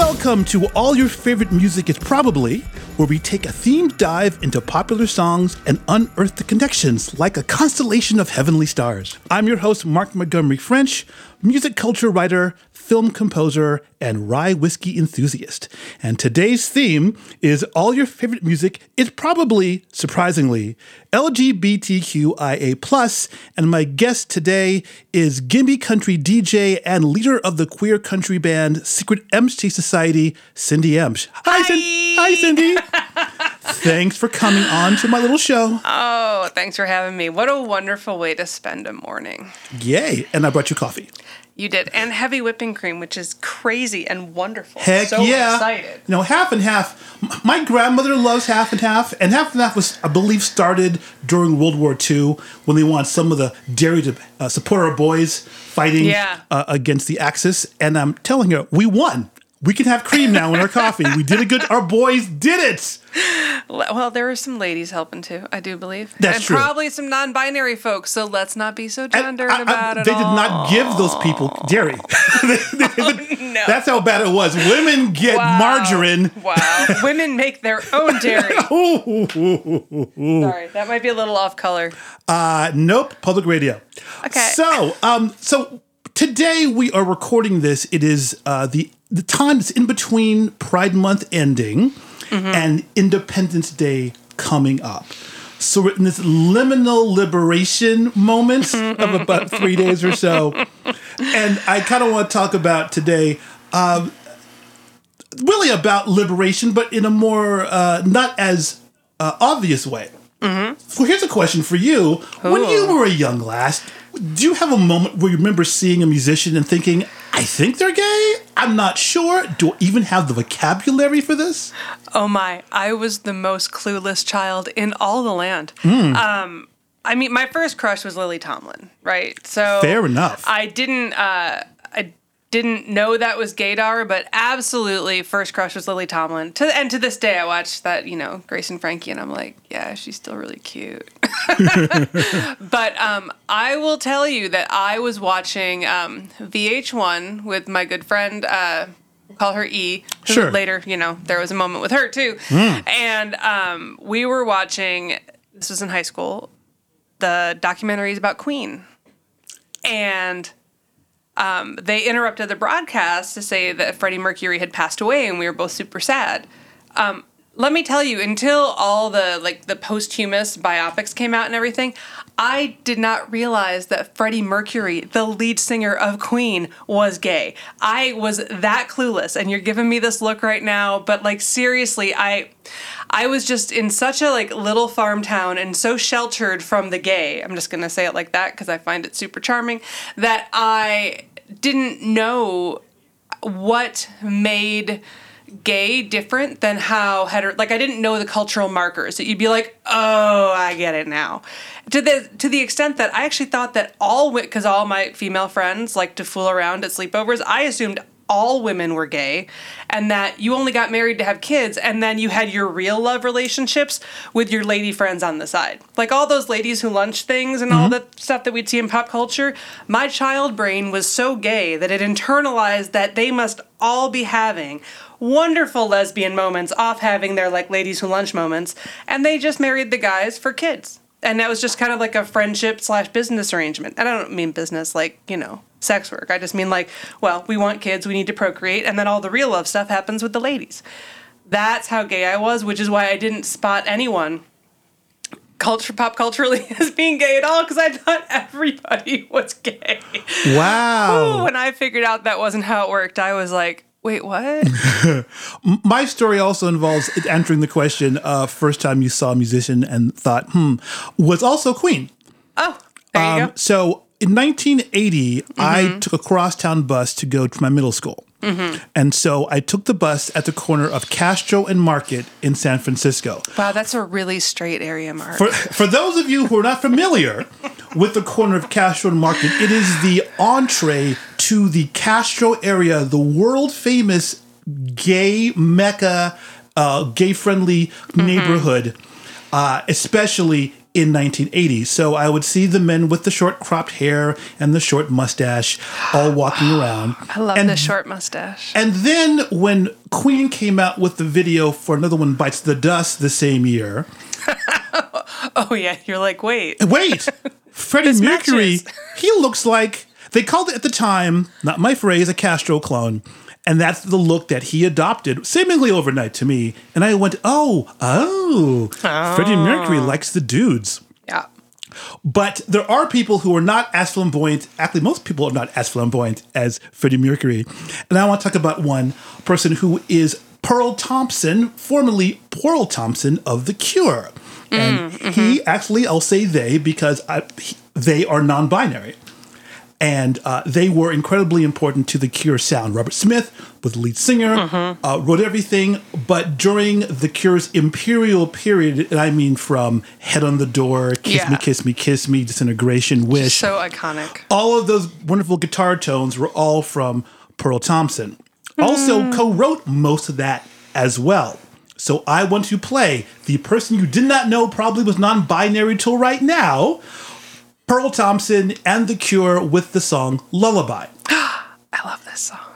Welcome to All Your Favorite Music is Probably, where we take a themed dive into popular songs and unearth the connections like a constellation of heavenly stars. I'm your host, Mark Montgomery French, music culture writer, film composer, and rye whiskey enthusiast. And today's theme is All Your Favorite Music is Probably, surprisingly, LGBTQIA. And my guest today is Gimme Country DJ and leader of the queer country band Secret Emchy Society, Cindy Emch. Hi, Cin- Hi Cindy. Thanks for coming on to my little show. Oh, thanks for having me. What a wonderful way to spend a morning. Yay. And I brought you coffee. You did. And heavy whipping cream, which is crazy and wonderful. Heck so yeah. excited. You know, half and half. My grandmother loves half and half, and half and half was, I believe, started during World War II when they wanted some of the dairy to uh, support our boys fighting Yeah. uh, against the Axis. And I'm telling you, we won. We can have cream now in our coffee. We did a good. Our boys did it. Well, there were some ladies helping too, I do believe. That's and true. probably some non binary folks, so let's not be so gendered I- I- about it. they did not give those people dairy. They- they- no. That's how bad it was. Women get Wow. margarine. Wow. Women make their own dairy. Ooh. Sorry, that might be a little off color. Uh, nope, public radio. Okay. So, um, so today we are recording this. It is uh, the the time that's in between Pride Month ending and Independence Day coming up. So we're in this liminal liberation moment of about three days or so, and I kind of want to talk about today. Um, really about liberation, but in a more uh, not as uh, obvious way. So here's a question for you. When you were a young lass, do you have a moment where you remember seeing a musician and thinking, I think they're gay? I'm not sure. Do I even have the vocabulary for this? Oh my, I was the most clueless child in all the land. Hmm. Um, I mean, my first crush was Lily Tomlin, right? So Fair enough. I didn't, uh, I didn't know that was gaydar, but absolutely, first crush was Lily Tomlin. To and to this day, I watch that, you know, Grace and Frankie, and I'm like, yeah, she's still really cute. but um, I will tell you that I was watching um, VH1 with my good friend. Uh, call her E. Sure. Later, you know, there was a moment with her too, and um, we were watching. This was in high school. The documentaries about Queen, and um, they interrupted the broadcast to say that Freddie Mercury had passed away, and we were both super sad. Um, let me tell you, until all the like the posthumous biopics came out and everything, I did not realize that Freddie Mercury, the lead singer of Queen, was gay. I was that clueless, and you're giving me this look right now, but like seriously, I I was just in such a like little farm town and so sheltered from the gay. I'm just to say it like that because I find it super charming that I didn't know what made gay different than how hetero like I didn't know the cultural markers that you'd be like, "Oh, I get it now." To the to the extent that I actually thought that all because all my female friends like to fool around at sleepovers, I assumed all women were gay and that you only got married to have kids and then you had your real love relationships with your lady friends on the side. Like all those ladies who lunch things and all mm-hmm. the stuff that we'd see in pop culture, my child brain was so gay that it internalized that they must all be having wonderful lesbian moments off having their like ladies who lunch moments and they just married the guys for kids. And that was just kind of like a friendship slash business arrangement. And I don't mean business like, you know, sex work. I just mean like, well, we want kids, we need to procreate, and then all the real love stuff happens with the ladies. That's how gay I was, which is why I didn't spot anyone culture pop culturally as being gay at all because I thought everybody was gay. Wow. When I figured out that wasn't how it worked, I was like, wait, what? My story also involves answering the question uh, first time you saw a musician and thought, hmm, was also Queen. oh, there you Um, go. so in 1980, I took a crosstown bus to go to my middle school. And so I took the bus at the corner of Castro and Market in San Francisco. Wow, that's a really straight area, Mark. For, for those of you who are not familiar with the corner of Castro and Market, it is the entree to the Castro area, the world famous gay mecca, uh, gay friendly neighborhood, uh, especially in 1980. So I would see the men with the short cropped hair and the short mustache all walking around. I love and, the short mustache. And then when Queen came out with the video for another one bites the dust the same year. oh yeah, you're like, wait. Wait. Freddie Mercury, matches. he looks like they called it at the time, not my phrase, a Castro clone. And that's the look that he adopted seemingly overnight to me. And I went, oh, oh, Freddie oh. Mercury likes the dudes. Yeah. But there are people who are not as flamboyant. Actually, most people are not as flamboyant as Freddie Mercury. And I want to talk about one person who is Pearl Thompson, formerly Pearl Thompson of The Cure. And mm, he mm-hmm. actually, I'll say they because I, he- they are non binary. And uh, they were incredibly important to the Cure sound. Robert Smith was the lead singer, uh, wrote everything. But during the Cure's imperial period, and I mean from Head on the Door, Kiss Yeah. Me, Kiss Me, Kiss Me, Disintegration, Wish, So iconic. all of those wonderful guitar tones were all from Pearl Thompson. Also co wrote most of that as well. So I want to play the person you did not know probably was non binary till right now, Pearl Thompson and The Cure with the song Lullaby. I love this song.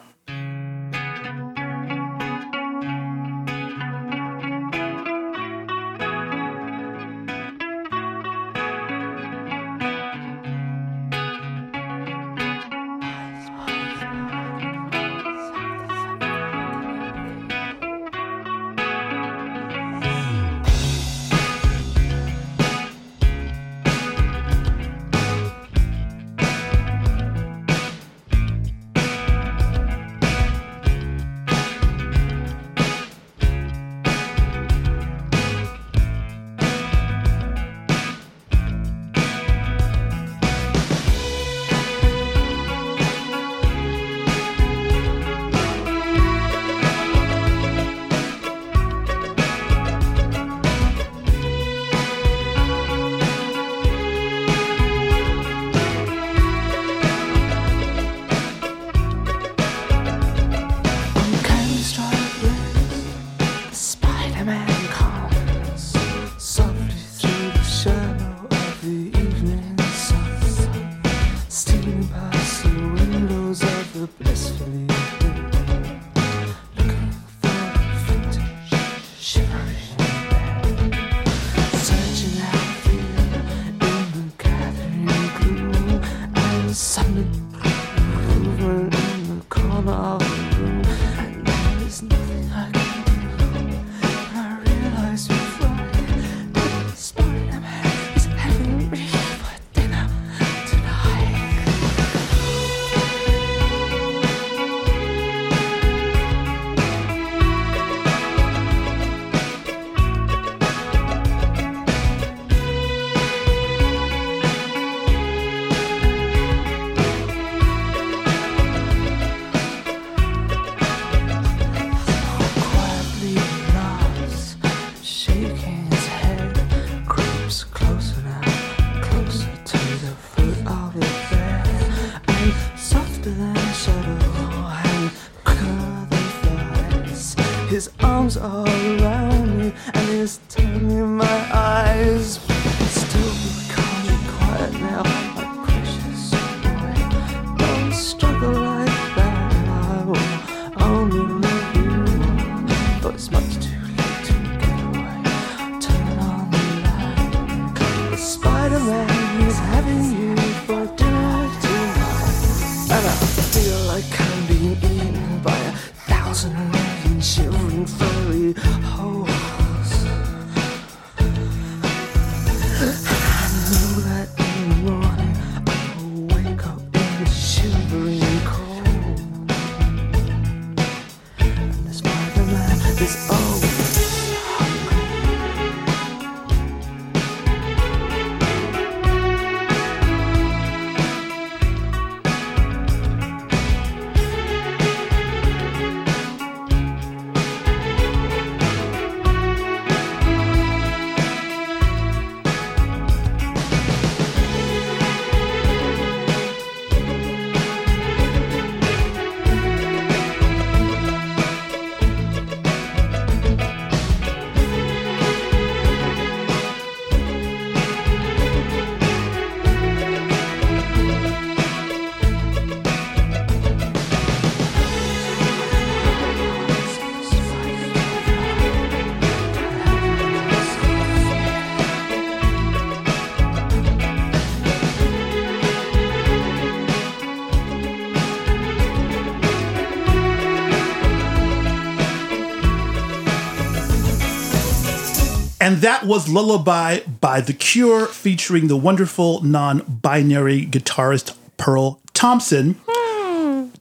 And that was Lullaby by The Cure featuring the wonderful non binary guitarist Pearl Thompson.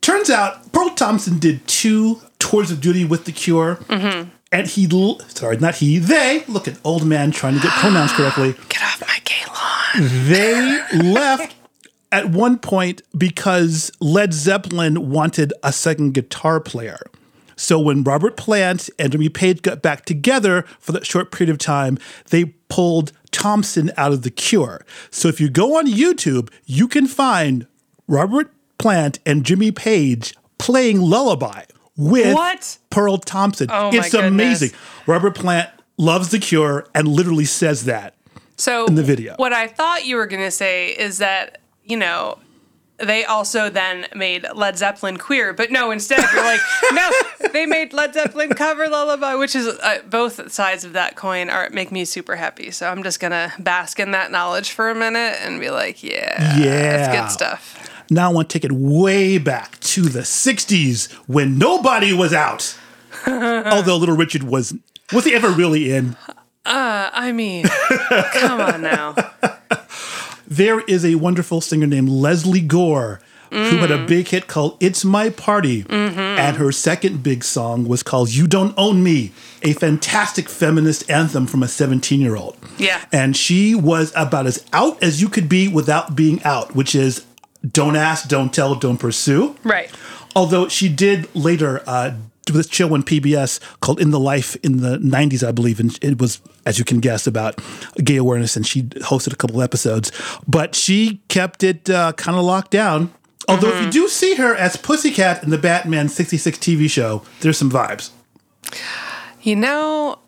Turns out Pearl Thompson did two tours of duty with The Cure. Mm-hmm. And he, l- sorry, not he, they, look at old man trying to get pronouns correctly. Get off my gay lawn. They left at one point because Led Zeppelin wanted a second guitar player. So when Robert Plant and Jimmy Page got back together for that short period of time, they pulled Thompson out of the cure. So if you go on YouTube, you can find Robert Plant and Jimmy Page playing Lullaby with What? Pearl Thompson. Oh it's amazing. Robert Plant loves the cure and literally says that. So in the video. what I thought you were gonna say is that you know they also then made Led Zeppelin queer, but no, instead you're like, no, they made Led Zeppelin cover Lullaby, which is uh, both sides of that coin are make me super happy. So I'm just gonna bask in that knowledge for a minute and be like, yeah, Yeah. that's good stuff. Now I want to take it way back to the 60s when nobody was out. Although Little Richard was was he ever really in? Uh, I mean, come on now. There is a wonderful singer named Lesley Gore who had a big hit called It's My Party. And her second big song was called You Don't Own Me, a fantastic feminist anthem from a 17 year old. Yeah. And she was about as out as you could be without being out, which is don't ask, don't tell, don't pursue. Right. Although she did later uh, this show on PBS called In the Life in the 90s, I believe. And it was, as you can guess, about gay awareness. And she hosted a couple episodes. But she kept it uh, kind of locked down. Although, if you do see her as Pussycat in the Batman 66 TV show, there's some vibes. You know,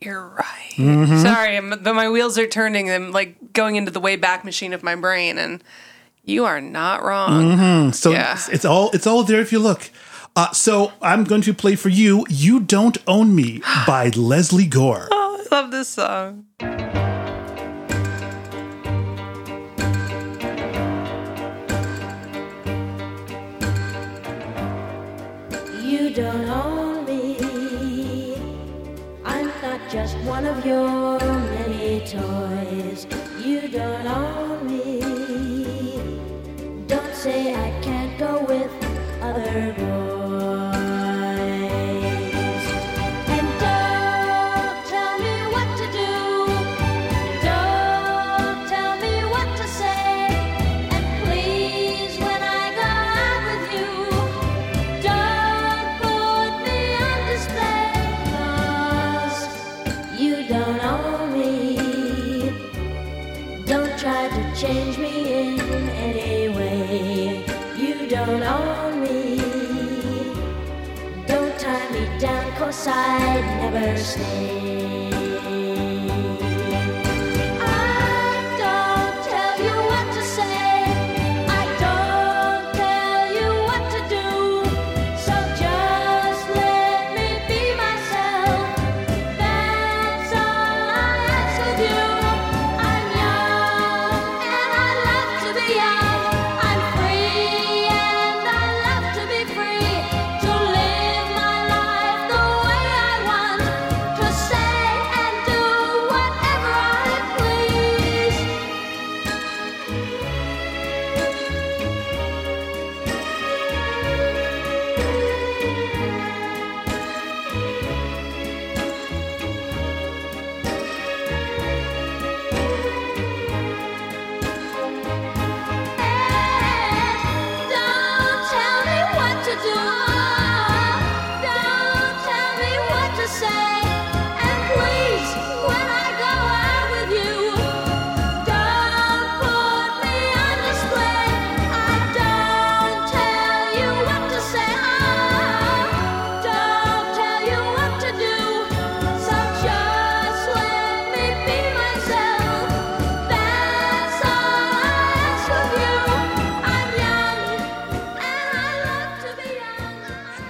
you're right. Mm-hmm. Sorry, I'm, but my wheels are turning. I'm like going into the way back machine of my brain, and you are not wrong. So Yeah. it's, it's all it's all there if you look. Uh, so I'm going to play for you "You Don't Own Me" by Lesley Gore. Oh, I love this song. You don't own me. I'm not just one of your many toys. You don't own me. Don't say I can't go with other boys.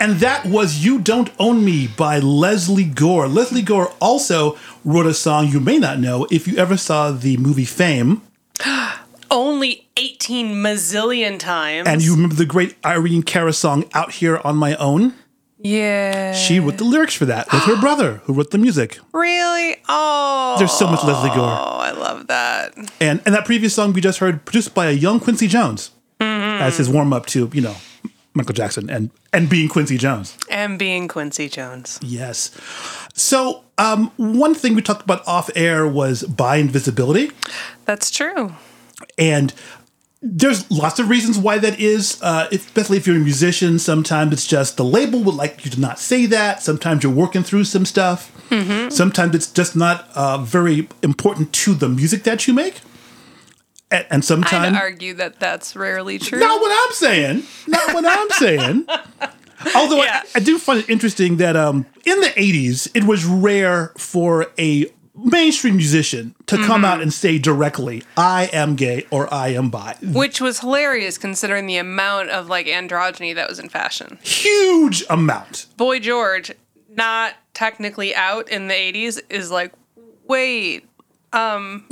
And that was You Don't Own Me by Lesley Gore. Lesley Gore also wrote a song you may not know if you ever saw the movie Fame Only 18 mazillion times. and you remember the great Irene Cara song Out Here on My Own. Yeah. She wrote the lyrics for that with her brother, who wrote the music. really? Oh. There's so much Lesley Gore. Oh, I love that. And and that previous song we just heard, produced by a young Quincy Jones, Mm-hmm. as his warm up to you know Michael Jackson and and being Quincy Jones. And being Quincy Jones. Yes. So um, one thing we talked about off air was bi invisibility, That's true. and there's lots of reasons why that is. Uh, especially if you're a musician, sometimes it's just the label would like you to not say that. Sometimes you're working through some stuff. Sometimes it's just not uh, very important to the music that you make. And, and I'd argue that that's rarely true. Not what I'm saying. Not what I'm saying. Although Yeah. I, I do find it interesting that um, in the 80s, it was rare for a mainstream musician to come out and say directly, I am gay or I am bi. Which was hilarious considering the amount of like androgyny that was in fashion. Huge amount. Boy George, not technically out in the 80s, is like, wait, um,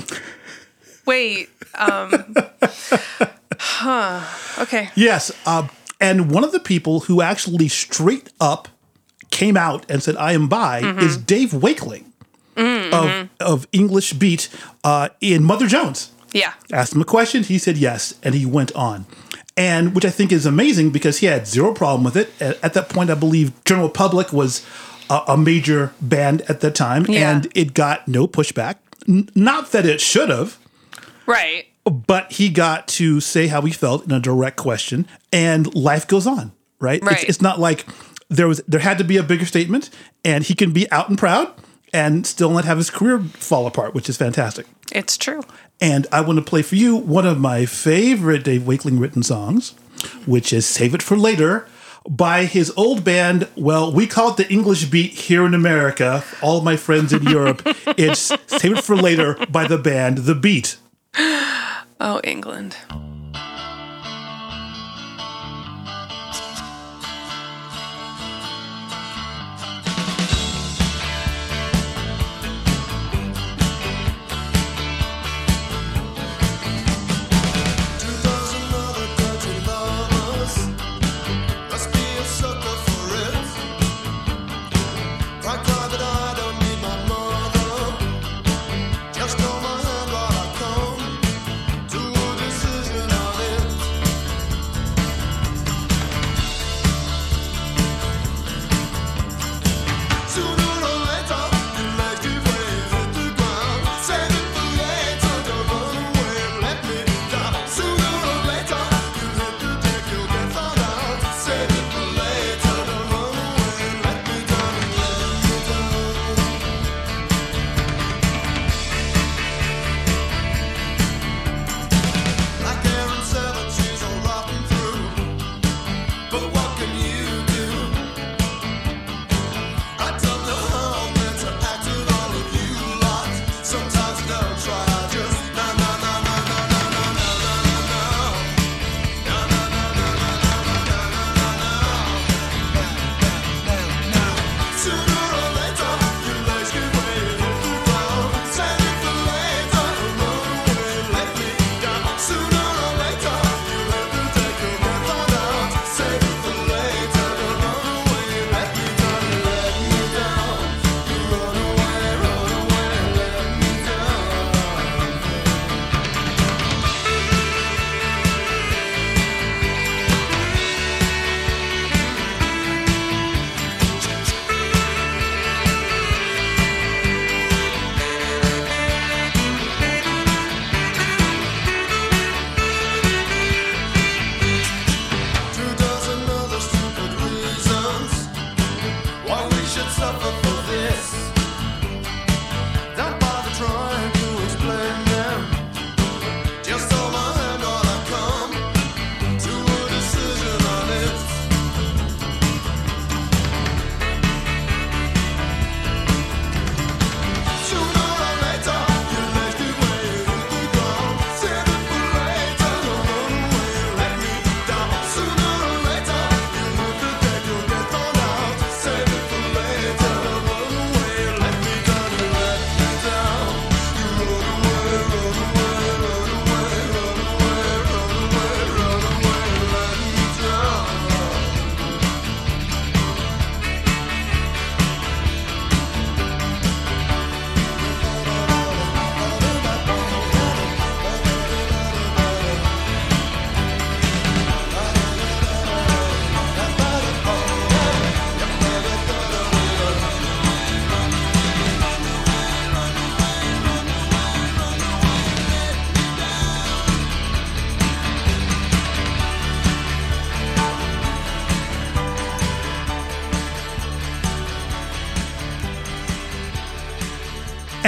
wait, um, huh, okay. Yes. Uh, and one of the people who actually straight up came out and said, I am bi is Dave Wakeling of, of English Beat uh, in Mother Jones. Yeah. asked him a question. He said yes, and he went on. And which I think is amazing because he had zero problem with it. At, at that point, I believe General Public was a, a major band at that time, Yeah. and it got no pushback. N- not that it should have, Right. but he got to say how he felt in a direct question, and life goes on. Right? Right. It's, it's not like there was there had to be a bigger statement, and he can be out and proud and still not have his career fall apart, which is fantastic. It's true. And I want to play for you one of my favorite Dave Wakeling written songs, which is Save It for Later by his old band. Well, we call it the English Beat here in America. All my friends in Europe, it's Save It for Later by the band The Beat. Oh, England.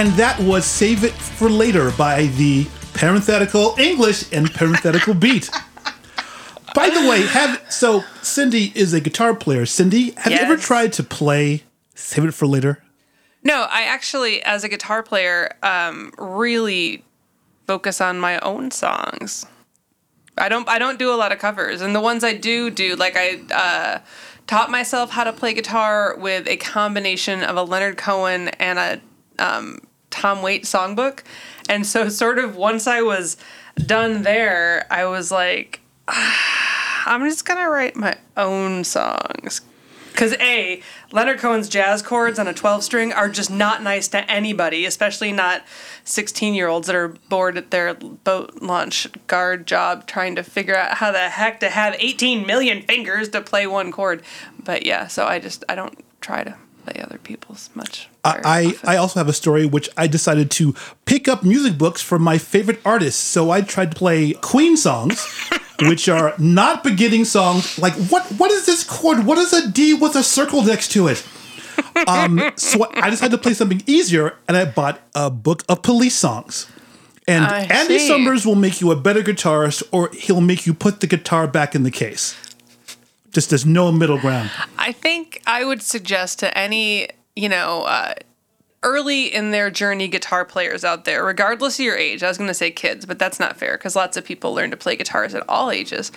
And that was Save It for Later by the parenthetical English and parenthetical beat. By the way, have so Cindy is a guitar player. Cindy, have you ever tried to play Save It for Later? No, I actually, as a guitar player, um, really focus on my own songs. I don't. I don't do a lot of covers, and the ones I do do, like I uh, taught myself how to play guitar with a combination of a Leonard Cohen and a um, Tom Waits songbook, and so sort of once I was done there, I was like, ah, I'm just gonna write my own songs. Because A, Leonard Cohen's jazz chords on a 12 string are just not nice to anybody, especially not 16 year olds that are bored at their boat launch guard job trying to figure out how the heck to have 18 million fingers to play one chord. But yeah, so I just, I don't try to play other people's much. I. I also have a story which I decided to pick up music books from my favorite artists. So I tried to play Queen songs, which are not beginning songs. Like what what is this chord? What is a D with a circle next to it? Um, so I decided to play something easier, and I bought a book of police songs. And I Andy see. Summers will make you a better guitarist, or he'll make you put the guitar back in the case. Just there's no middle ground. I think I would suggest to any, you know, uh, early in their journey guitar players out there, regardless of your age, I was going to say kids, but that's not fair because lots of people learn to play guitars at all ages.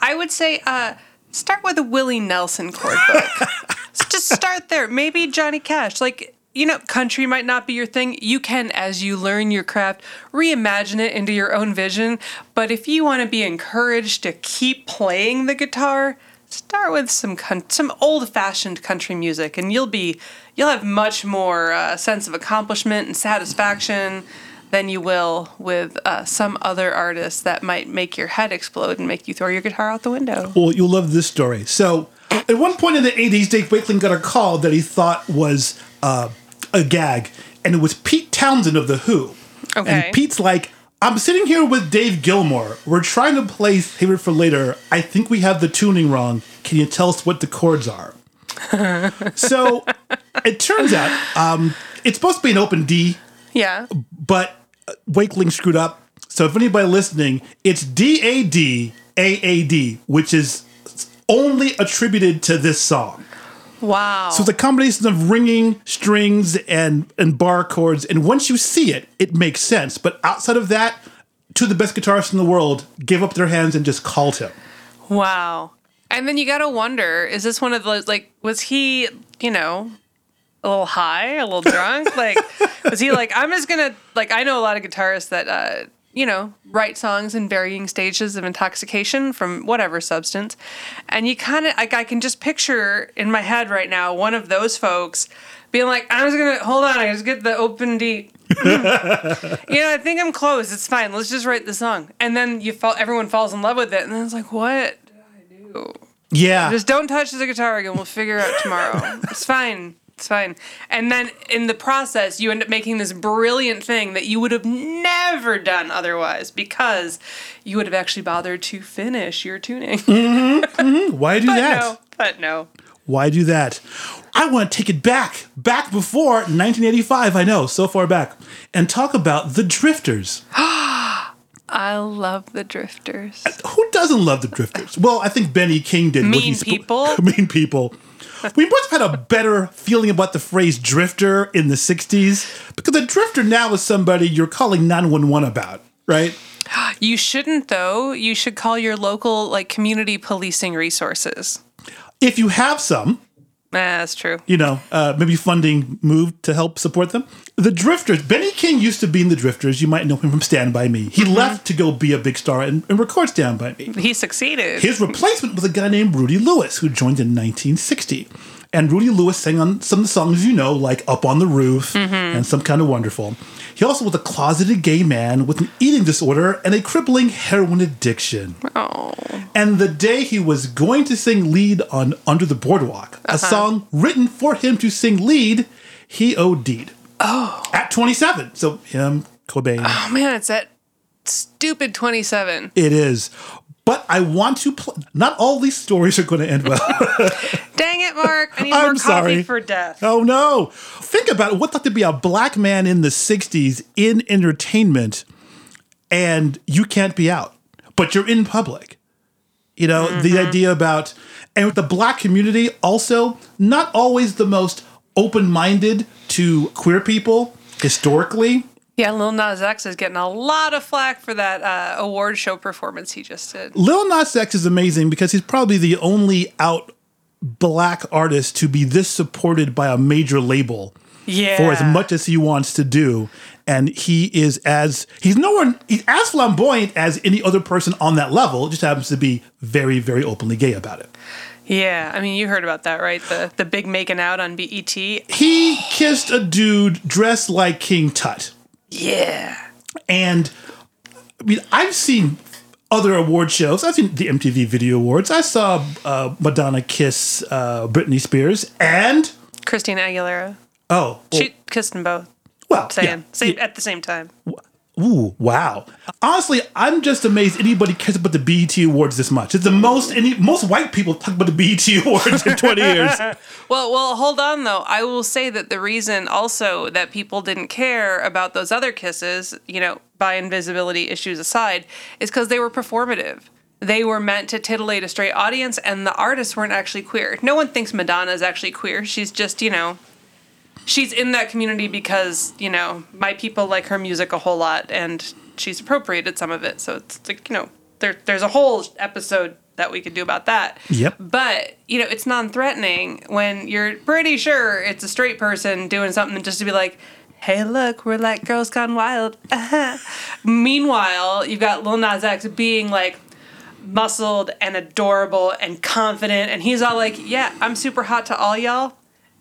I would say uh, start with a Willie Nelson chord book. So Just start there. Maybe Johnny Cash. Like, you know, country might not be your thing. You can, as you learn your craft, reimagine it into your own vision. But if you want to be encouraged to keep playing the guitar, start with some con- some old-fashioned country music, and you'll be you'll have much more uh, sense of accomplishment and satisfaction than you will with uh, some other artist that might make your head explode and make you throw your guitar out the window. Well, you'll love this story. So, at one point in the 80s, Dave Wakeling got a call that he thought was uh, a gag, and it was Pete Townshend of The Who. Okay. And Pete's like, I'm sitting here with Dave Gilmour. We're trying to play Save It for Later. I think we have the tuning wrong. Can you tell us what the chords are? so, it turns out um, it's supposed to be an open D, Yeah. but uh, Wakeling screwed up. So if anybody listening, it's D A D A A D, which is only attributed to this song. Wow. So it's a combination of ringing, strings, and and bar chords. And once you see it, it makes sense. But outside of that, two of the best guitarists in the world gave up their hands and just called him. Wow. And then you got to wonder is this one of those, like, was he, you know, a little high, a little drunk? like, was he like, I'm just going to, like, I know a lot of guitarists that, uh, you know, write songs in varying stages of intoxication from whatever substance. And you kind of, like, I can just picture in my head right now one of those folks being like, I'm just going to, hold on, I just get the open D. you know, I think I'm close. It's fine. Let's just write the song. And then you fall, everyone falls in love with it. And then it's like, what did I do? Yeah. Just don't touch the guitar again. We'll figure it out tomorrow. it's fine. It's fine. And then in the process, you end up making this brilliant thing that you would have never done otherwise because you would have actually bothered to finish your tuning. Mm-hmm, mm-hmm. Why do but that? no, but no. Why do that? I want to take it back, back before 1985. I know, so far back, and talk about the Drifters. I love the drifters. Who doesn't love the Drifters? Well, I think Benny King did. Mean people? mean people. We must have had a better feeling about the phrase drifter in the 60s because a drifter now is somebody you're calling 911 about, right? You shouldn't though. You should call your local like community policing resources. If you have some, that's true. you know, uh, maybe funding moved to help support them. The Drifters, Benny King used to be in the Drifters. You might know him from Stand By Me. He left to go be a big star and, and record Stand By Me. He succeeded. His replacement was a guy named Rudy Lewis, who joined in 1960. And Rudy Lewis sang on some of the songs you know, like Up on the Roof mm-hmm. and Some Kind of Wonderful. He also was a closeted gay man with an eating disorder and a crippling heroin addiction. oh. And the day he was going to sing lead on Under the Boardwalk, a uh-huh. song written for him to sing lead, he OD'd. Oh. At 27. So him, Cobain. Oh man, it's that stupid 27. It is. But I want to. Pl- not all these stories are going to end well. Dang it, Mark! I need I'm more coffee sorry. for death. oh no! Think about it. What's like to be a black man in the '60s in entertainment, and you can't be out, but you're in public. You know the mm-hmm. idea about, and the black community also not always the most open-minded to queer people historically. Yeah, Lil Nas X is getting a lot of flack for that uh, award show performance he just did. Lil Nas X is amazing because he's probably the only out black artist to be this supported by a major label Yeah. for as much as he wants to do. And he is as he's nowhere he's as flamboyant as any other person on that level. Just happens to be very, very openly gay about it. Yeah, I mean, you heard about that, right? The the big making out on BET. He kissed a dude dressed like King Tut. Yeah. And I mean, I've seen other award shows. I've seen the MTV Video Awards. I saw uh, Madonna kiss uh, Britney Spears, and Christina Aguilera. oh, well, She kissed them both. well, Saying yeah. same at the same time. Ooh, wow. Honestly, I'm just amazed anybody cares about the BET Awards this much. It's the most any most white people talk about the BET Awards in 20 years. Well, well, hold on though. I will say that the reason also that people didn't care about those other kisses, you know, bi invisibility issues aside, is because they were performative. They were meant to titillate a straight audience, and the artists weren't actually queer. No one thinks Madonna is actually queer. She's just, you know, she's in that community because you know my people like her music a whole lot, and she's appropriated some of it. So it's like you know, there, there's a whole episode that we could do about that. Yep. But, you know, it's non threatening when you're pretty sure it's a straight person doing something just to be like, hey, look, we're like girls gone wild. Meanwhile, you've got Lil Nas X being like muscled and adorable and confident. And he's all like, yeah, I'm super hot to all y'all.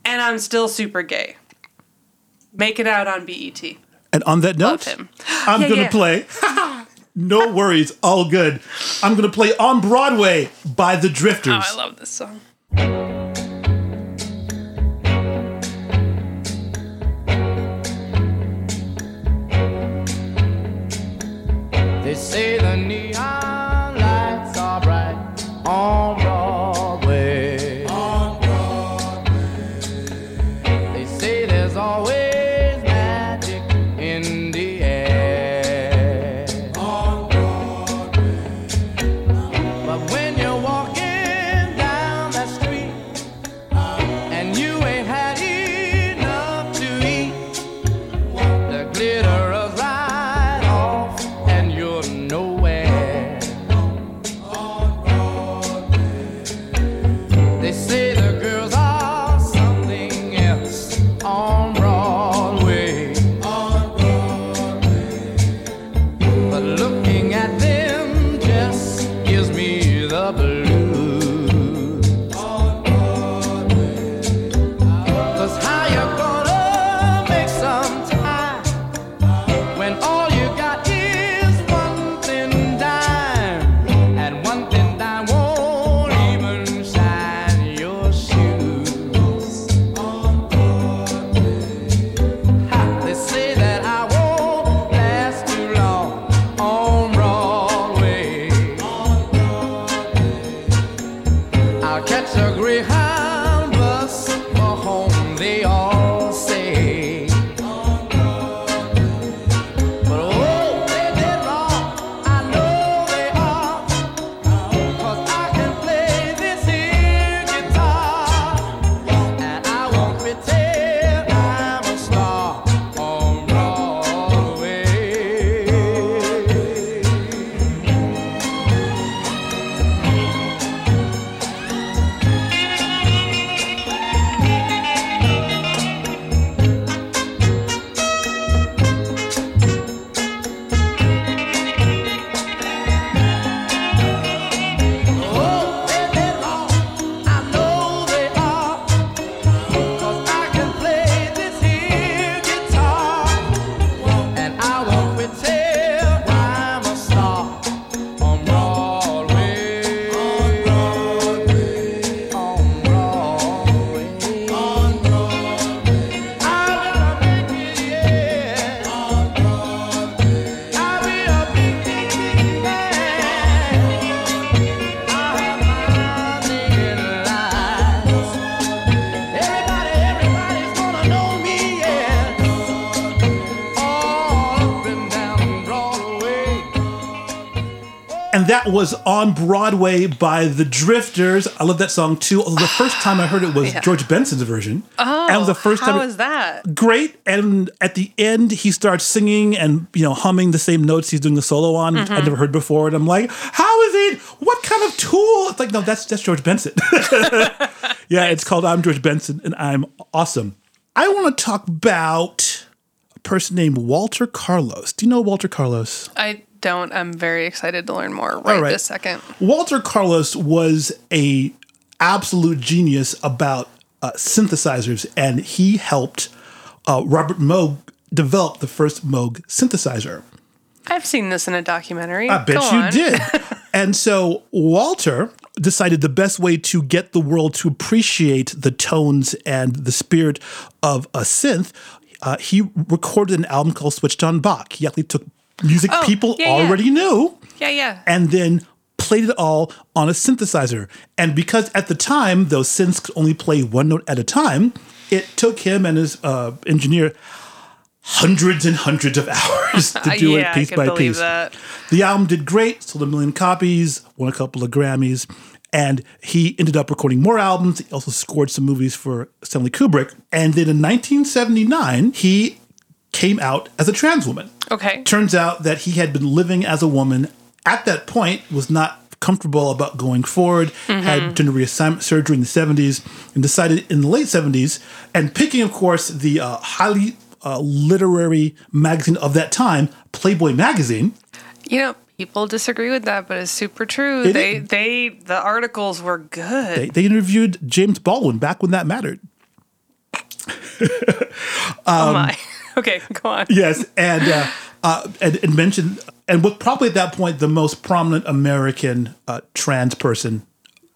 And I'm still super gay. Make it out on E BET. And on that note, him. I'm Yeah, going to yeah. play. no worries, all good. I'm going to play On Broadway by The Drifters. Oh, I love this song. They say the neon lights are bright on Broadway. On Broadway by the Drifters. I love that song too. Although the first time I heard it was Yeah. George Benson's version. Oh, and the first how time. is that? Great, and at the end he starts singing and you know humming the same notes he's doing the solo on, Mm-hmm. I'd never heard before. And I'm like, how is it? What kind of tool? It's like, no, that's that's George Benson. yeah, it's called I'm George Benson and I'm awesome. I want to talk about a person named Walter Carlos. Do you know Walter Carlos? I don't. I'm very excited to learn more right, right. this second. Walter Carlos was a absolute genius about uh, synthesizers, and he helped uh, Robert Moog develop the first Moog synthesizer. I've seen this in a documentary. I bet Go you on. did. and so Walter decided the best way to get the world to appreciate the tones and the spirit of a synth. Uh, he recorded an album called Switched on Bach. He actually took music Oh, people yeah, yeah. already knew Yeah, yeah. and then played it all on a synthesizer. And because at the time those synths could only play one note at a time, it took him and his uh, engineer hundreds and hundreds of hours to do yeah, it piece by believe piece. that. The album did great, sold a million copies, won a couple of Grammys, and he ended up recording more albums. He also scored some movies for Stanley Kubrick. And then in 1979, he came out as a trans woman. Okay. Turns out that he had been living as a woman at that point, was not comfortable about going forward, had gender reassignment surgery in the 70s, and decided in the late 70s, and picking, of course, the uh, highly uh, literary magazine of that time, Playboy magazine. You know, people disagree with that, but it's super true. It they they the articles were good. They, they interviewed James Baldwin back when that mattered. oh my. Okay, go on. Yes, and uh, uh, and, and mentioned and was probably at that point the most prominent American uh, trans person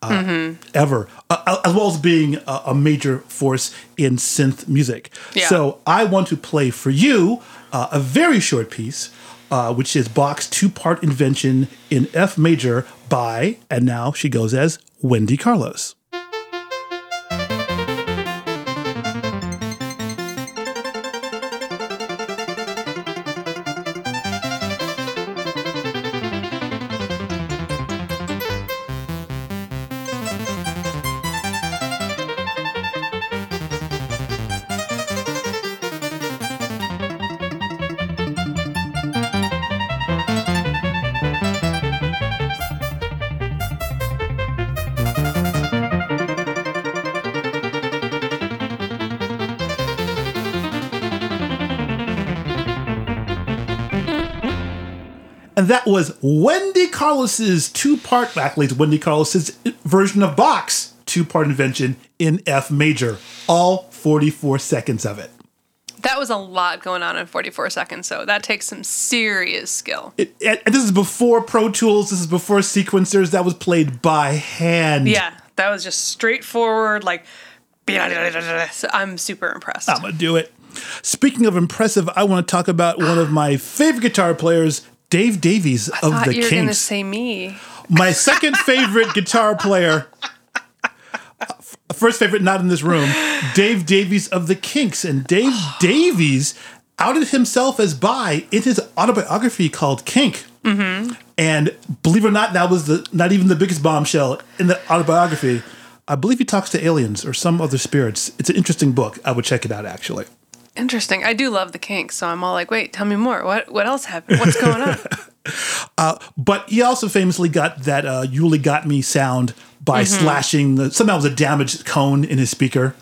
uh, ever, uh, as well as being a, a major force in synth music. Yeah. So I want to play for you uh, a very short piece. Uh, which is Bach's two-part invention in F major by, and now she goes as Wendy Carlos. Was Wendy Carlos's two-part, actually it's Wendy Carlos's version of Bach's two-part invention in F major. All 44 seconds of it. That was a lot going on in 44 seconds, so that takes some serious skill. It, and this is before Pro Tools. This is before sequencers. That was played by hand. Yeah, that was just straightforward, like. So I'm super impressed. I'm gonna do it. Speaking of impressive, I want to talk about one of my favorite guitar players, Dave Davies of Thought the you were gonna Kinks. say me. my second favorite guitar player. First favorite, not in this room, Dave Davies of the Kinks. And Dave Davies outed himself as bi in his autobiography called Kink. Mm-hmm. And believe it or not, that was the not even the biggest bombshell in the autobiography. I believe he talks to aliens or some other spirits. It's an interesting book. I would check it out actually. Interesting. I do love the kinks, so I'm all like, wait, tell me more. What what else happened? What's going on? But he also famously got that uh, "You Really Got Me" sound by Mm-hmm. slashing the somehow it was a damaged cone in his speaker,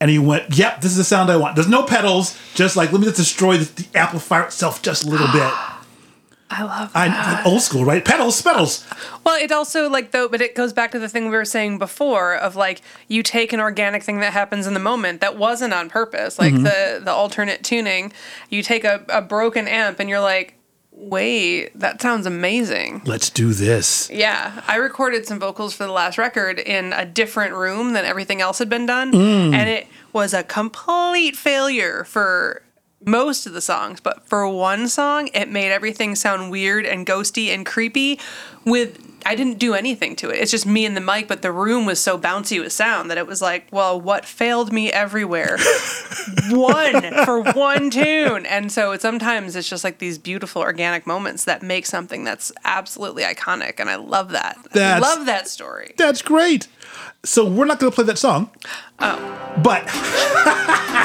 and he went, "Yep, this is the sound I want." There's no pedals, just like let me just destroy the, the amplifier itself just a little bit. I love that. I- old school, right? Pedals, pedals. Well, it also like though, but it goes back to the thing we were saying before of like you take an organic thing that happens in the moment that wasn't on purpose, like mm-hmm. the the alternate tuning. You take a, a broken amp and you're like, wait, that sounds amazing. Let's do this. Yeah, I recorded some vocals for the last record in a different room than everything else had been done, mm. and it was a complete failure for most of the songs, but for one song, it made everything sound weird and ghosty and creepy with I didn't do anything to it. It's just me and the mic, but the room was so bouncy with sound that it was like, well, what failed me everywhere? one for one tune. And so sometimes it's just like these beautiful organic moments that make something that's absolutely iconic. And I love that. I love that story. That's great. So we're not going to play that song. Oh. But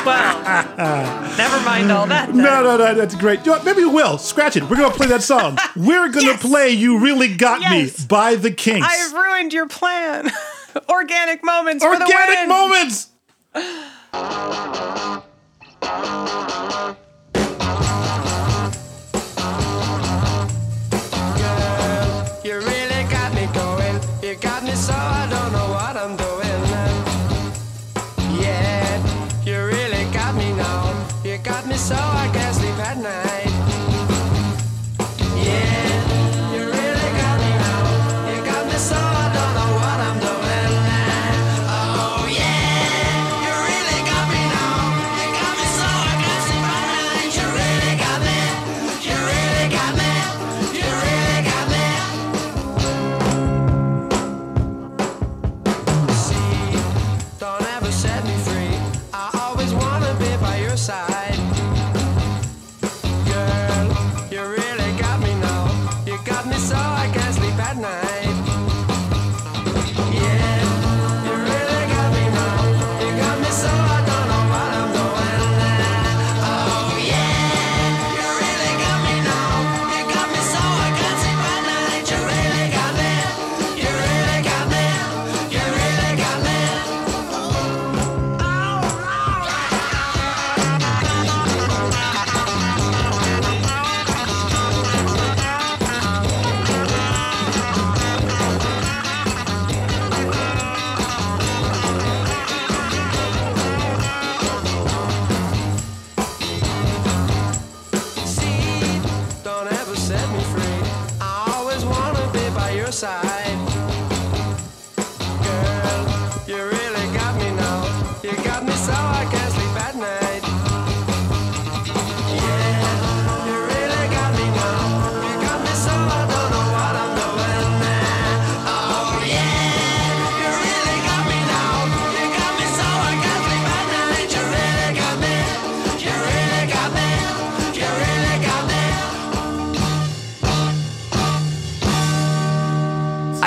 Well, never mind all that. Then. no, no, no, that's great. You know? Maybe we will. Scratch it. We're going to play that song. We're going to Yes. play You Really Got Yes. Me by the Kinks. I've ruined your plan. Organic moments for the Organic win. moments. You really got me going. You got me so I don't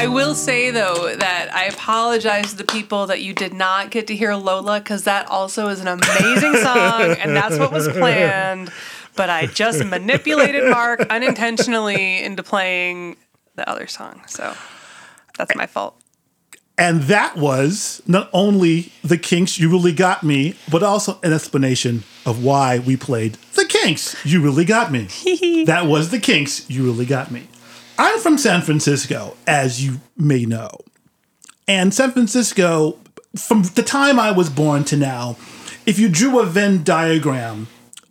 I will say though that I apologize to the people that you did not get to hear Lola because that also is an amazing song and that's what was planned. But I just manipulated Mark unintentionally into playing the other song. So that's my fault. And that was not only the Kinks, You Really Got Me, but also an explanation of why we played the Kinks, You Really Got Me. that was the Kinks, You Really Got Me. I'm from San Francisco, as you may know. And San Francisco, from the time I was born to now, if you drew a Venn diagram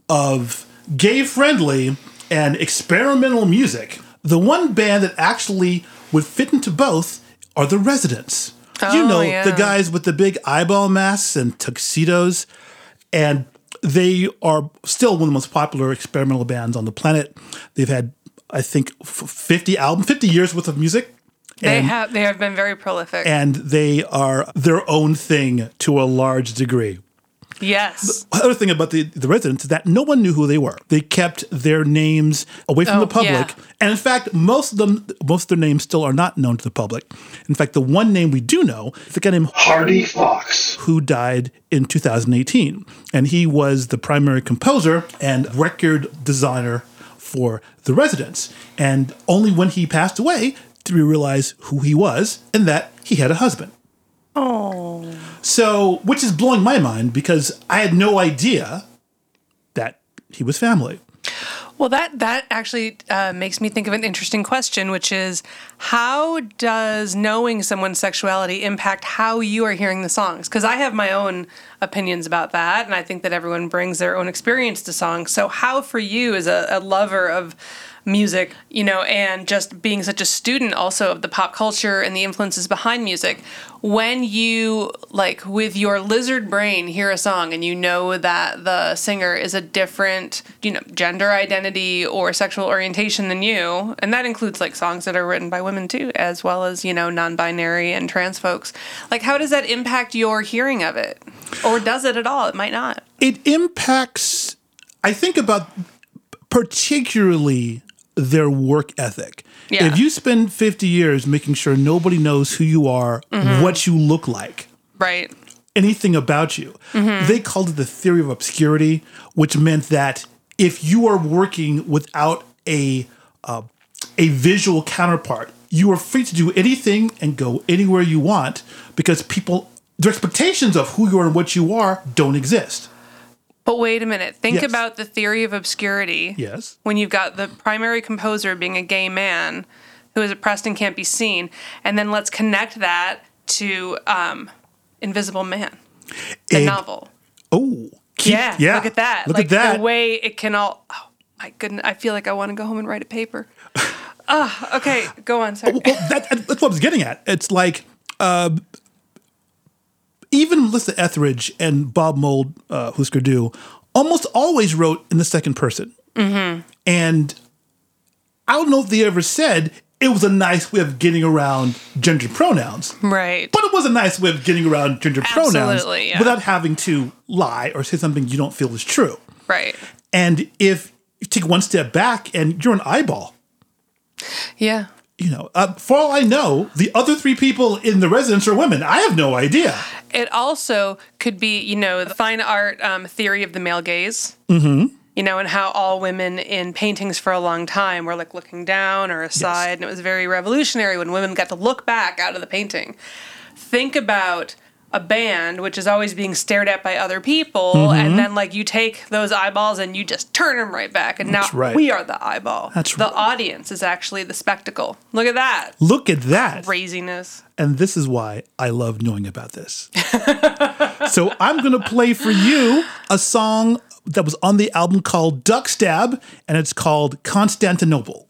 of gay friendly and experimental music, the one band that actually would fit into both are the Residents. Oh, you know, yeah. the guys with the big eyeball masks and tuxedos. And they are still one of the most popular experimental bands on the planet. They've had, I think, 50 albums, 50 years worth of music. They And- have they have been very prolific. and they are their own thing to a large degree. yes. The Other thing about the, the residents is that no one knew who they were. They kept their names away from Oh, the public. yeah. And in fact, most of them, most of their names still are not known to the public. In fact, the one name we do know is a guy named Hardy Fox. who died in 2018. And he was the primary composer and record designer for The Residents. And only when he passed away did we realize who he was and that he had a husband. Oh. So, which is blowing my mind because I had no idea that he was family. Well, that that actually uh, makes me think of an interesting question, which is how does knowing someone's sexuality impact how you are hearing the songs? Because I have my own opinions about that, and I think that everyone brings their own experience to songs. So, how for you, as a, a lover of music, you know, and just being such a student also of the pop culture and the influences behind music, when you like with your lizard brain hear a song and you know that the singer is a different, you know, gender identity or sexual orientation than you, and that includes like songs that are written by women too, as well as, you know, non-binary and trans folks. Like how does that impact your hearing of it? Or does it at all? It might not. it impacts i think about particularly their work ethic Yeah. if you spend 50 years making sure nobody knows who you are Mm-hmm. what you look like Right. anything about you Mm-hmm. they called it the theory of obscurity which meant that if you are working without a uh, a visual counterpart you are free to do anything and go anywhere you want because people their expectations of who you are and what you are don't exist But wait a minute. Think Yes. about the theory of obscurity. yes when you've got the primary composer being a gay man who is oppressed and can't be seen, and then let's connect that to um, Invisible Man, the Egg- novel. Oh, keep- Yeah, yeah. look at that. Look like at that. The way it can all. Oh my goodness! I feel like I want to go home and write a paper. Ah, okay, go on. Sorry. well, that, that's what I was getting at. It's like uh, even Melissa Etheridge and Bob Mould, uh, Husker Du, almost always wrote in the second person. Mm-hmm. And I don't know if they ever said it was a nice way of getting around gender pronouns. Right. But it was a nice way of getting around gender pronouns yeah. without having to lie or say something you don't feel is true. Right. And if you take one step back and you're an eyeball, Yeah. You know, uh, for all I know, the other three people in the Residents are women. I have no idea. It also could be, you know, the fine art um, theory of the male gaze. Mm-hmm. You know, and how all women in paintings for a long time were like looking down or aside, and it was very revolutionary when women got to look back out of the painting. Think about a band which is always being stared at by other people, Mm-hmm. and then like you take those eyeballs and you just turn them right back, and now right. we are the eyeball. That's the right. audience is actually the spectacle. Look at that Look at that. craziness. And this is why I love knowing about this. so I'm going to play for you a song that was on the album called Duck Stab, and it's called Constantinople.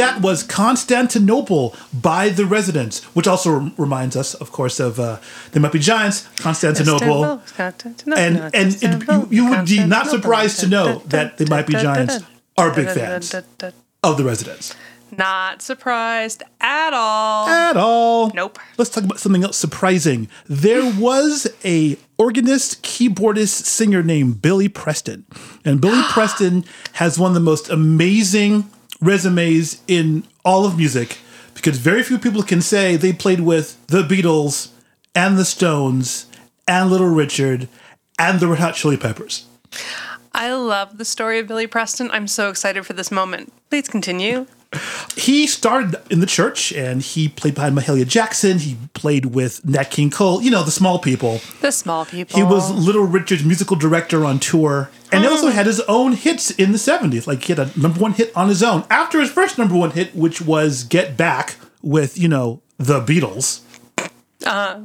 And that was Constantinople by the Residents, which also rem- reminds us, of course, of uh, They Might Be Giants, Constantinople. And and it, you, you would be not surprised to know that They Might Be Giants are big fans of the Residents. Not surprised at all. At all. Nope. Let's talk about something else surprising. There was a organist, keyboardist, singer named Billy Preston. And Billy Preston has one of the most amazing resumes in all of music because very few people can say they played with the Beatles and the Stones and Little Richard and the Red Hot Chili Peppers. I love the story of Billy Preston. I'm so excited for this moment. Please continue. he started in the church and he played behind Mahalia Jackson. He played with Nat King Cole, you know, the small people. The small people. He was Little Richard's musical director on tour. And he also had his own hits in the 70s. Like he had a number one hit on his own. After his first number one hit, which was Get Back with, you know, the Beatles. Uh-huh.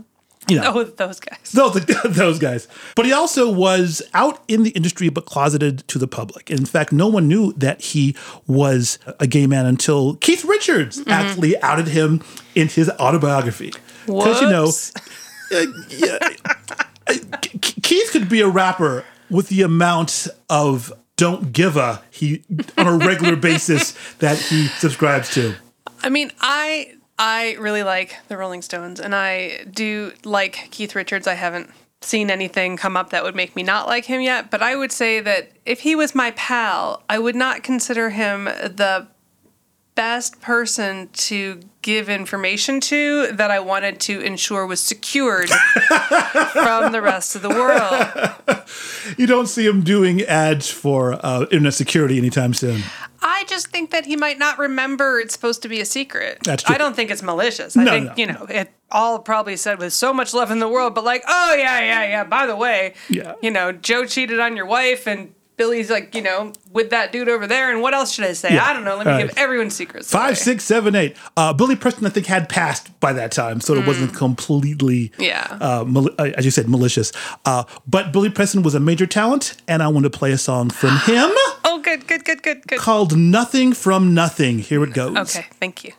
You know, Oh, those guys. those, those guys. But he also was out in the industry but closeted to the public. In fact, no one knew that he was a gay man until Keith Richards actually outed him in his autobiography. Because, you know, uh, yeah, uh, Keith could be a rapper with the amount of don't give a he on a regular basis that he subscribes to. I mean, I I really like the Rolling Stones, and I do like Keith Richards. I haven't seen anything come up that would make me not like him yet, but I would say that if he was my pal, I would not consider him the best person to give information to that I wanted to ensure was secured from the rest of the world. You don't see him doing ads for uh, internet security anytime soon. I just think that he might not remember it's supposed to be a secret. That's true. I don't think it's malicious. I No, think, no. you know, it all probably said with so much love in the world, but like, oh, yeah, yeah, yeah. By the way, Yeah. you know, Joe cheated on your wife and Billy's like, you know, with that dude over there. And what else should I say? Yeah. I don't know. Let me give everyone secrets. Five, away. six, seven, eight. Uh, Billy Preston, I think, had passed by that time, so it wasn't completely, Yeah. uh, mal- uh, as you said, malicious. Uh, but Billy Preston was a major talent, and I want to play a song from him Oh, good, good, good, good, good. called "Nothing from Nothing." Here it goes. Okay, thank you.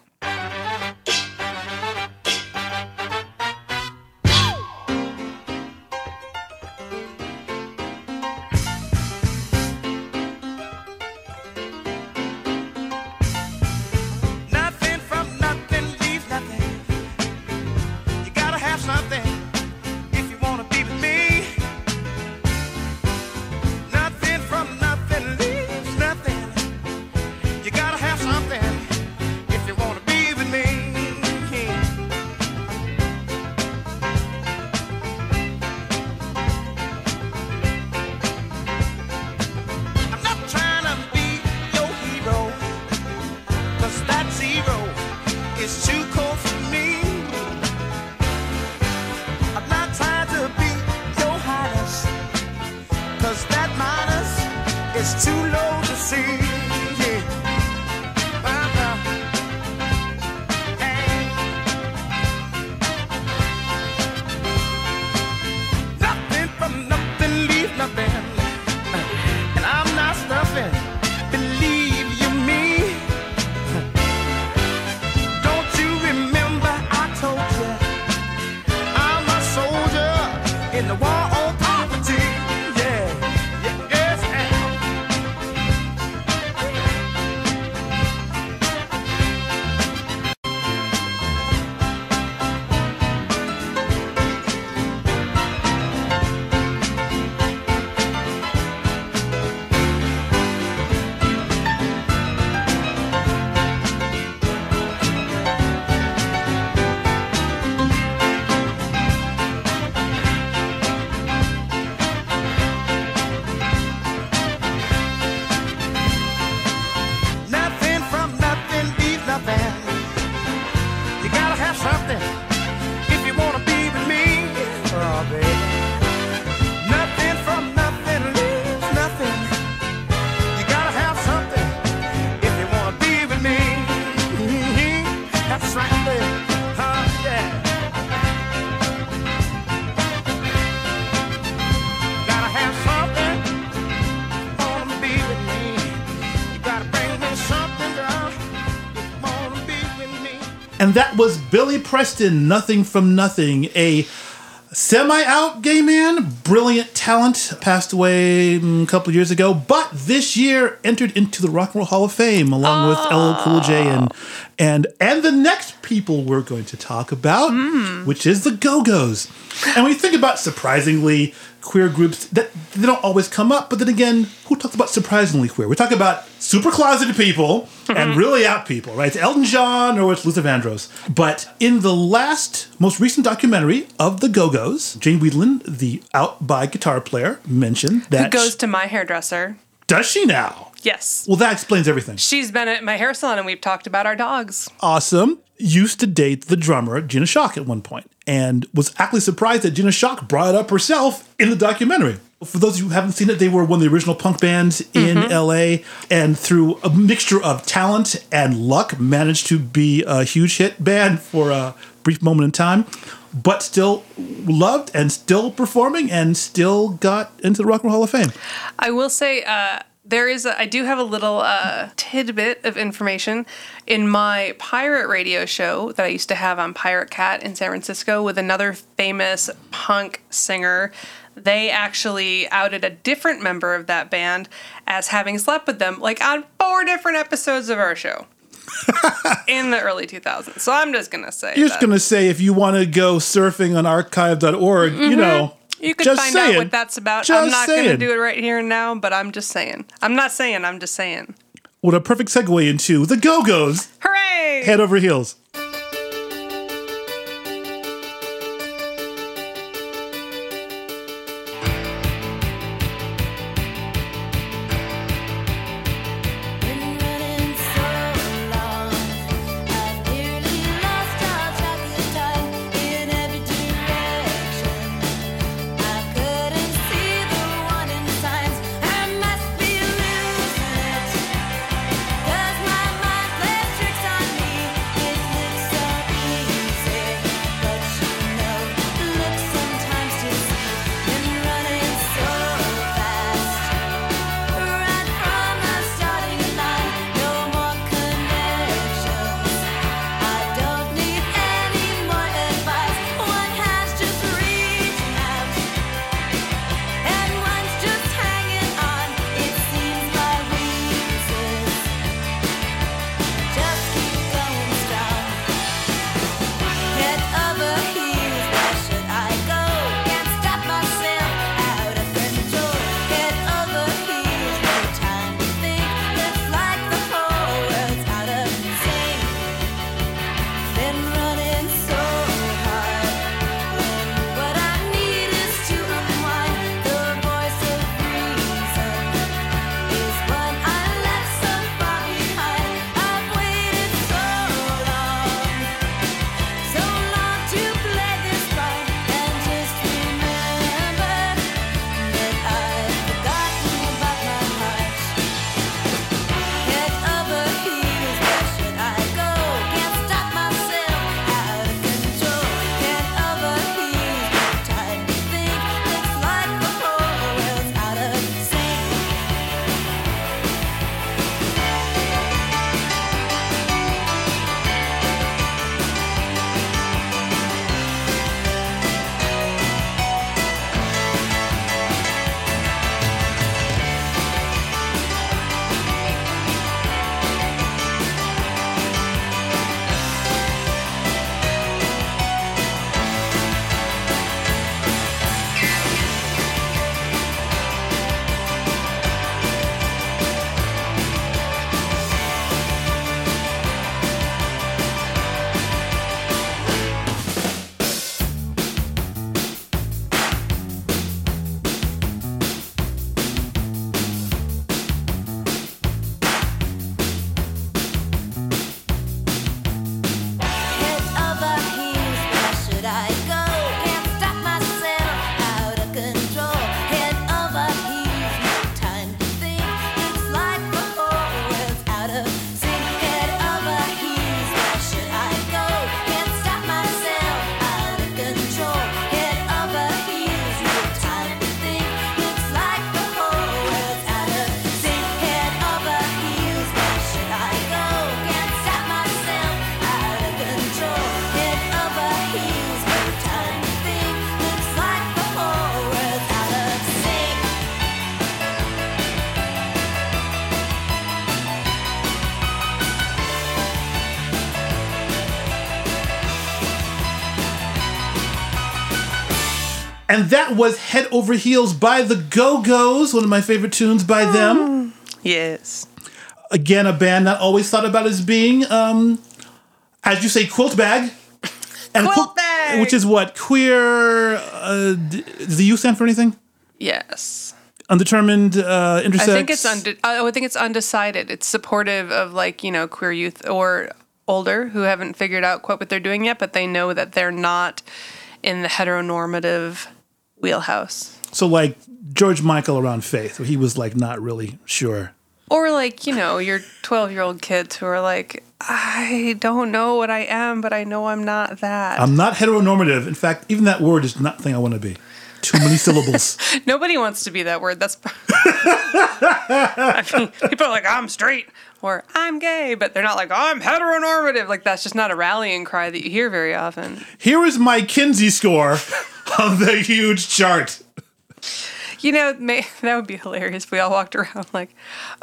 Billy Preston, Nothing from Nothing, a semi out gay man, brilliant talent, passed away mm, a couple years ago, but this year entered into the Rock and Roll Hall of Fame along with ah. LL Cool J and and and the next people we're going to talk about, hmm. which is the Go Go's. And we think about surprisingly queer groups, that they don't always come up, but then again, who talks about surprisingly queer? We talk about super closeted people mm-hmm. and really out people, right? It's Elton John or it's Luther Vandross. But in the last, most recent documentary of the Go Go's, Jane Wiedlin, the out by guitar player, mentioned that Who goes to my hairdresser? Does she now? Yes. Well, that explains everything. She's been at my hair salon and we've talked about our dogs. Awesome. Used to date the drummer Gina Shock at one point, and was actually surprised that Gina Shock brought it up herself in the documentary. For those of you who haven't seen it, they were one of the original punk bands in mm-hmm. LA, and through a mixture of talent and luck, managed to be a huge hit band for a brief moment in time, but still loved and still performing and still got into the Rock and Roll Hall of Fame. I will say uh, there is a, I do have a little uh, tidbit of information in my pirate radio show that I used to have on Pirate Cat in San Francisco with another famous punk singer. They actually outed a different member of that band as having slept with them, like on four different episodes of our show. in the early 2000s. So I'm just going to say You're just going to say if you want to go surfing on archive.org, you know. Mm-hmm. You can just find saying. out what that's about. Just I'm not going to do it right here and now, but I'm just saying. I'm not saying, I'm just saying. What a perfect segue into the Go Go's Hooray! head over heels. And that was Head Over Heels by the Go Go's, one of my favorite tunes by them. Yes. Again, a band not always thought about as being, um, as you say, quilt bag. And Quilt bag! Which is what? Queer. Uh, d- does the U stand for anything? Yes. Undetermined, uh, intersex? I think it's unde- I think it's undecided. It's supportive of like you know queer youth or older who haven't figured out quite what they're doing yet, but they know that they're not in the heteronormative wheelhouse. So, like George Michael around Faith, he was like not really sure. Or like you know your twelve year old kids who are like, I don't know what I am, but I know I'm not that. I'm not heteronormative. In fact, even that word is not the thing I want to be. Too many syllables. Nobody wants to be that word. That's. I mean, people are like, I'm straight or I'm gay, but they're not like, I'm heteronormative. Like, that's just not a rallying cry that you hear very often. Here is my Kinsey score on the huge chart. You know, may, that would be hilarious if we all walked around like,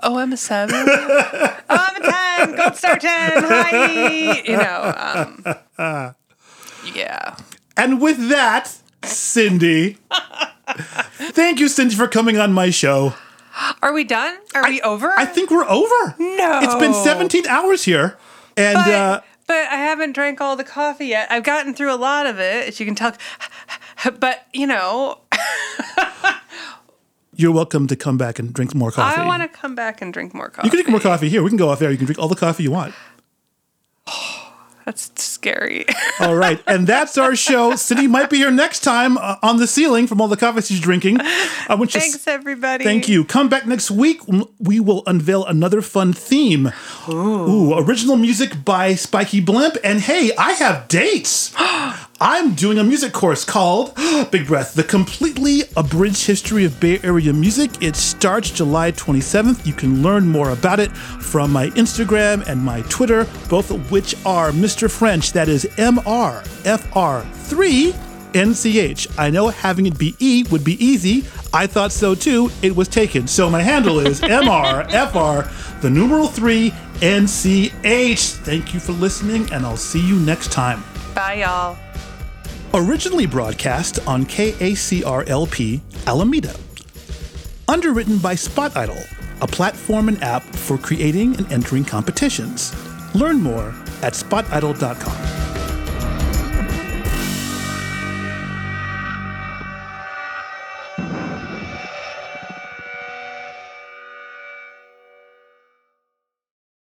oh, I'm a seven. oh, I'm a 10. Gold star 10. Hi. You know, um, yeah. And with that, Cindy, thank you, Cindy, for coming on my show. Are we done? Are we over? I think we're over. No. It's been 17 hours here. And But, uh, but I haven't drank all the coffee yet. I've gotten through a lot of it, as you can tell. But, you know, you're welcome to come back and drink more coffee. I want to come back and drink more coffee. You can drink more coffee here. We can go off there. You can drink all the coffee you want. That's scary. All right. And that's our show. Cindy might be here next time uh, on the ceiling from all the coffee she's drinking. I want you to Thanks, everybody. Thank you. Come back next week. We will unveil another fun theme. Ooh, original music by Spiky Blimp. And hey, I have dates. I'm doing a music course called Big Breath, the completely abridged history of Bay Area music. It starts July 27th. You can learn more about it from my Instagram and my Twitter, both of which are Mr. French. that is M R F R 3 N C H. I know having it be E would be easy. I thought so too. It was taken. So my handle is MRFR, the numeral 3 NCH. Thank you for listening, and I'll see you next time. Bye, y'all. Originally broadcast on KACRLP Alameda. Underwritten by Spot Idol, a platform and app for creating and entering competitions. Learn more at spotidol.com.